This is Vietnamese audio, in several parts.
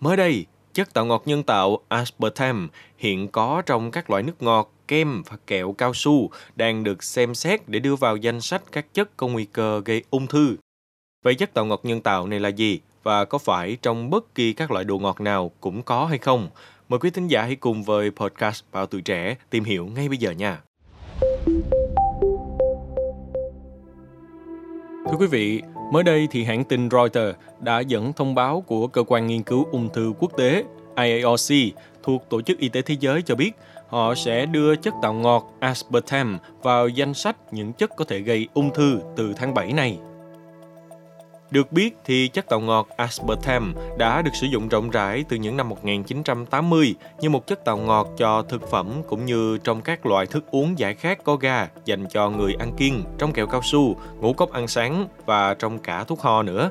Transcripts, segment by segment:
Mới đây, chất tạo ngọt nhân tạo aspartame hiện có trong các loại nước ngọt, kem và kẹo cao su đang được xem xét để đưa vào danh sách các chất có nguy cơ gây ung thư. Vậy chất tạo ngọt nhân tạo này là gì và có phải trong bất kỳ các loại đồ ngọt nào cũng có hay không? Mời quý thính giả hãy cùng với podcast Bảo Tuổi Trẻ tìm hiểu ngay bây giờ nha. Thưa quý vị, mới đây thì hãng tin Reuters đã dẫn thông báo của cơ quan nghiên cứu ung thư quốc tế IARC thuộc Tổ chức Y tế Thế giới cho biết họ sẽ đưa chất tạo ngọt aspartame vào danh sách những chất có thể gây ung thư từ tháng 7 này. Được biết thì chất tạo ngọt aspartame đã được sử dụng rộng rãi từ những năm 1980 như một chất tạo ngọt cho thực phẩm cũng như trong các loại thức uống giải khát có ga dành cho người ăn kiêng, trong kẹo cao su, ngũ cốc ăn sáng và trong cả thuốc ho nữa.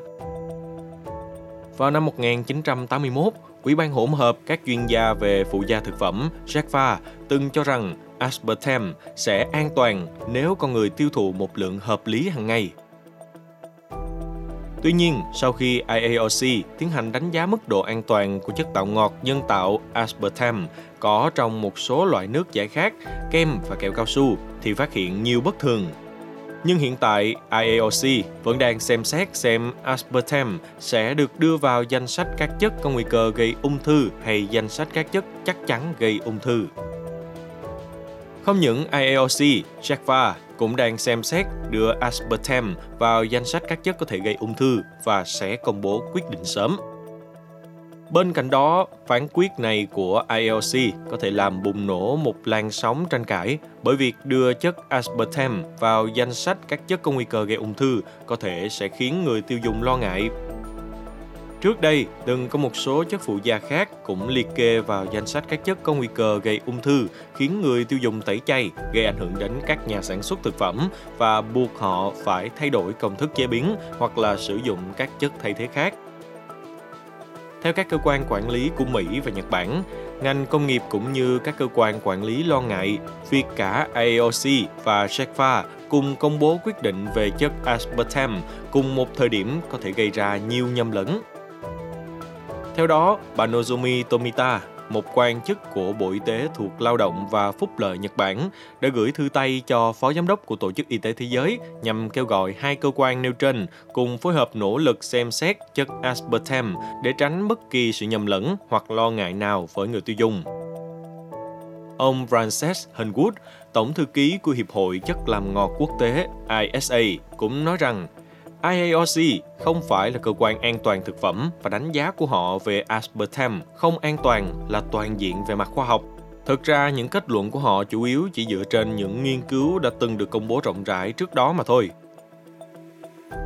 Vào năm 1981, Ủy ban hỗn hợp các chuyên gia về phụ gia thực phẩm JACFA từng cho rằng aspartame sẽ an toàn nếu con người tiêu thụ một lượng hợp lý hàng ngày. Tuy nhiên, sau khi IAOC tiến hành đánh giá mức độ an toàn của chất tạo ngọt nhân tạo aspartame có trong một số loại nước giải khát, kem và kẹo cao su thì phát hiện nhiều bất thường. Nhưng hiện tại, IAOC vẫn đang xem xét xem aspartame sẽ được đưa vào danh sách các chất có nguy cơ gây ung thư hay danh sách các chất chắc chắn gây ung thư. Không những IAOC JACFA cũng đang xem xét đưa aspartame vào danh sách các chất có thể gây ung thư và sẽ công bố quyết định sớm. Bên cạnh đó, phán quyết này của ILC có thể làm bùng nổ một làn sóng tranh cãi bởi việc đưa chất aspartame vào danh sách các chất có nguy cơ gây ung thư có thể sẽ khiến người tiêu dùng lo ngại Trước đây, từng có một số chất phụ gia khác cũng liệt kê vào danh sách các chất có nguy cơ gây ung thư, khiến người tiêu dùng tẩy chay, gây ảnh hưởng đến các nhà sản xuất thực phẩm và buộc họ phải thay đổi công thức chế biến hoặc là sử dụng các chất thay thế khác. Theo các cơ quan quản lý của Mỹ và Nhật Bản, ngành công nghiệp cũng như các cơ quan quản lý lo ngại việc cả AOC và JACFA cùng công bố quyết định về chất aspartame cùng một thời điểm có thể gây ra nhiều nhầm lẫn theo đó, bà Nozomi Tomita, một quan chức của Bộ Y tế thuộc Lao động và Phúc lợi Nhật Bản, đã gửi thư tay cho Phó Giám đốc của Tổ chức Y tế Thế giới nhằm kêu gọi hai cơ quan nêu trên cùng phối hợp nỗ lực xem xét chất aspartame để tránh bất kỳ sự nhầm lẫn hoặc lo ngại nào với người tiêu dùng. Ông Frances Henwood, Tổng thư ký của Hiệp hội Chất làm ngọt quốc tế ISA, cũng nói rằng iaoc không phải là cơ quan an toàn thực phẩm và đánh giá của họ về aspartame không an toàn là toàn diện về mặt khoa học. Thực ra, những kết luận của họ chủ yếu chỉ dựa trên những nghiên cứu đã từng được công bố rộng rãi trước đó mà thôi.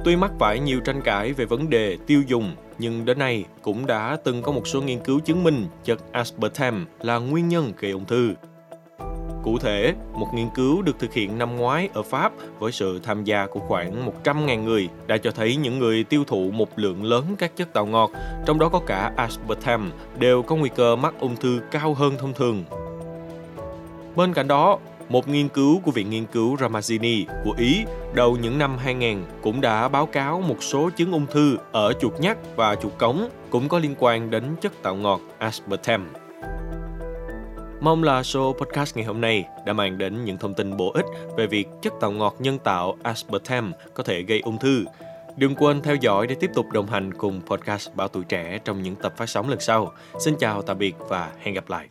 Tuy mắc phải nhiều tranh cãi về vấn đề tiêu dùng, nhưng đến nay cũng đã từng có một số nghiên cứu chứng minh chất aspartame là nguyên nhân gây ung thư. Cụ thể, một nghiên cứu được thực hiện năm ngoái ở Pháp với sự tham gia của khoảng 100.000 người đã cho thấy những người tiêu thụ một lượng lớn các chất tạo ngọt, trong đó có cả aspartame, đều có nguy cơ mắc ung thư cao hơn thông thường. Bên cạnh đó, một nghiên cứu của Viện Nghiên cứu Ramazzini của Ý đầu những năm 2000 cũng đã báo cáo một số chứng ung thư ở chuột nhắt và chuột cống cũng có liên quan đến chất tạo ngọt aspartame. Mong là show podcast ngày hôm nay đã mang đến những thông tin bổ ích về việc chất tạo ngọt nhân tạo aspartame có thể gây ung thư. Đừng quên theo dõi để tiếp tục đồng hành cùng podcast Bảo Tuổi Trẻ trong những tập phát sóng lần sau. Xin chào, tạm biệt và hẹn gặp lại.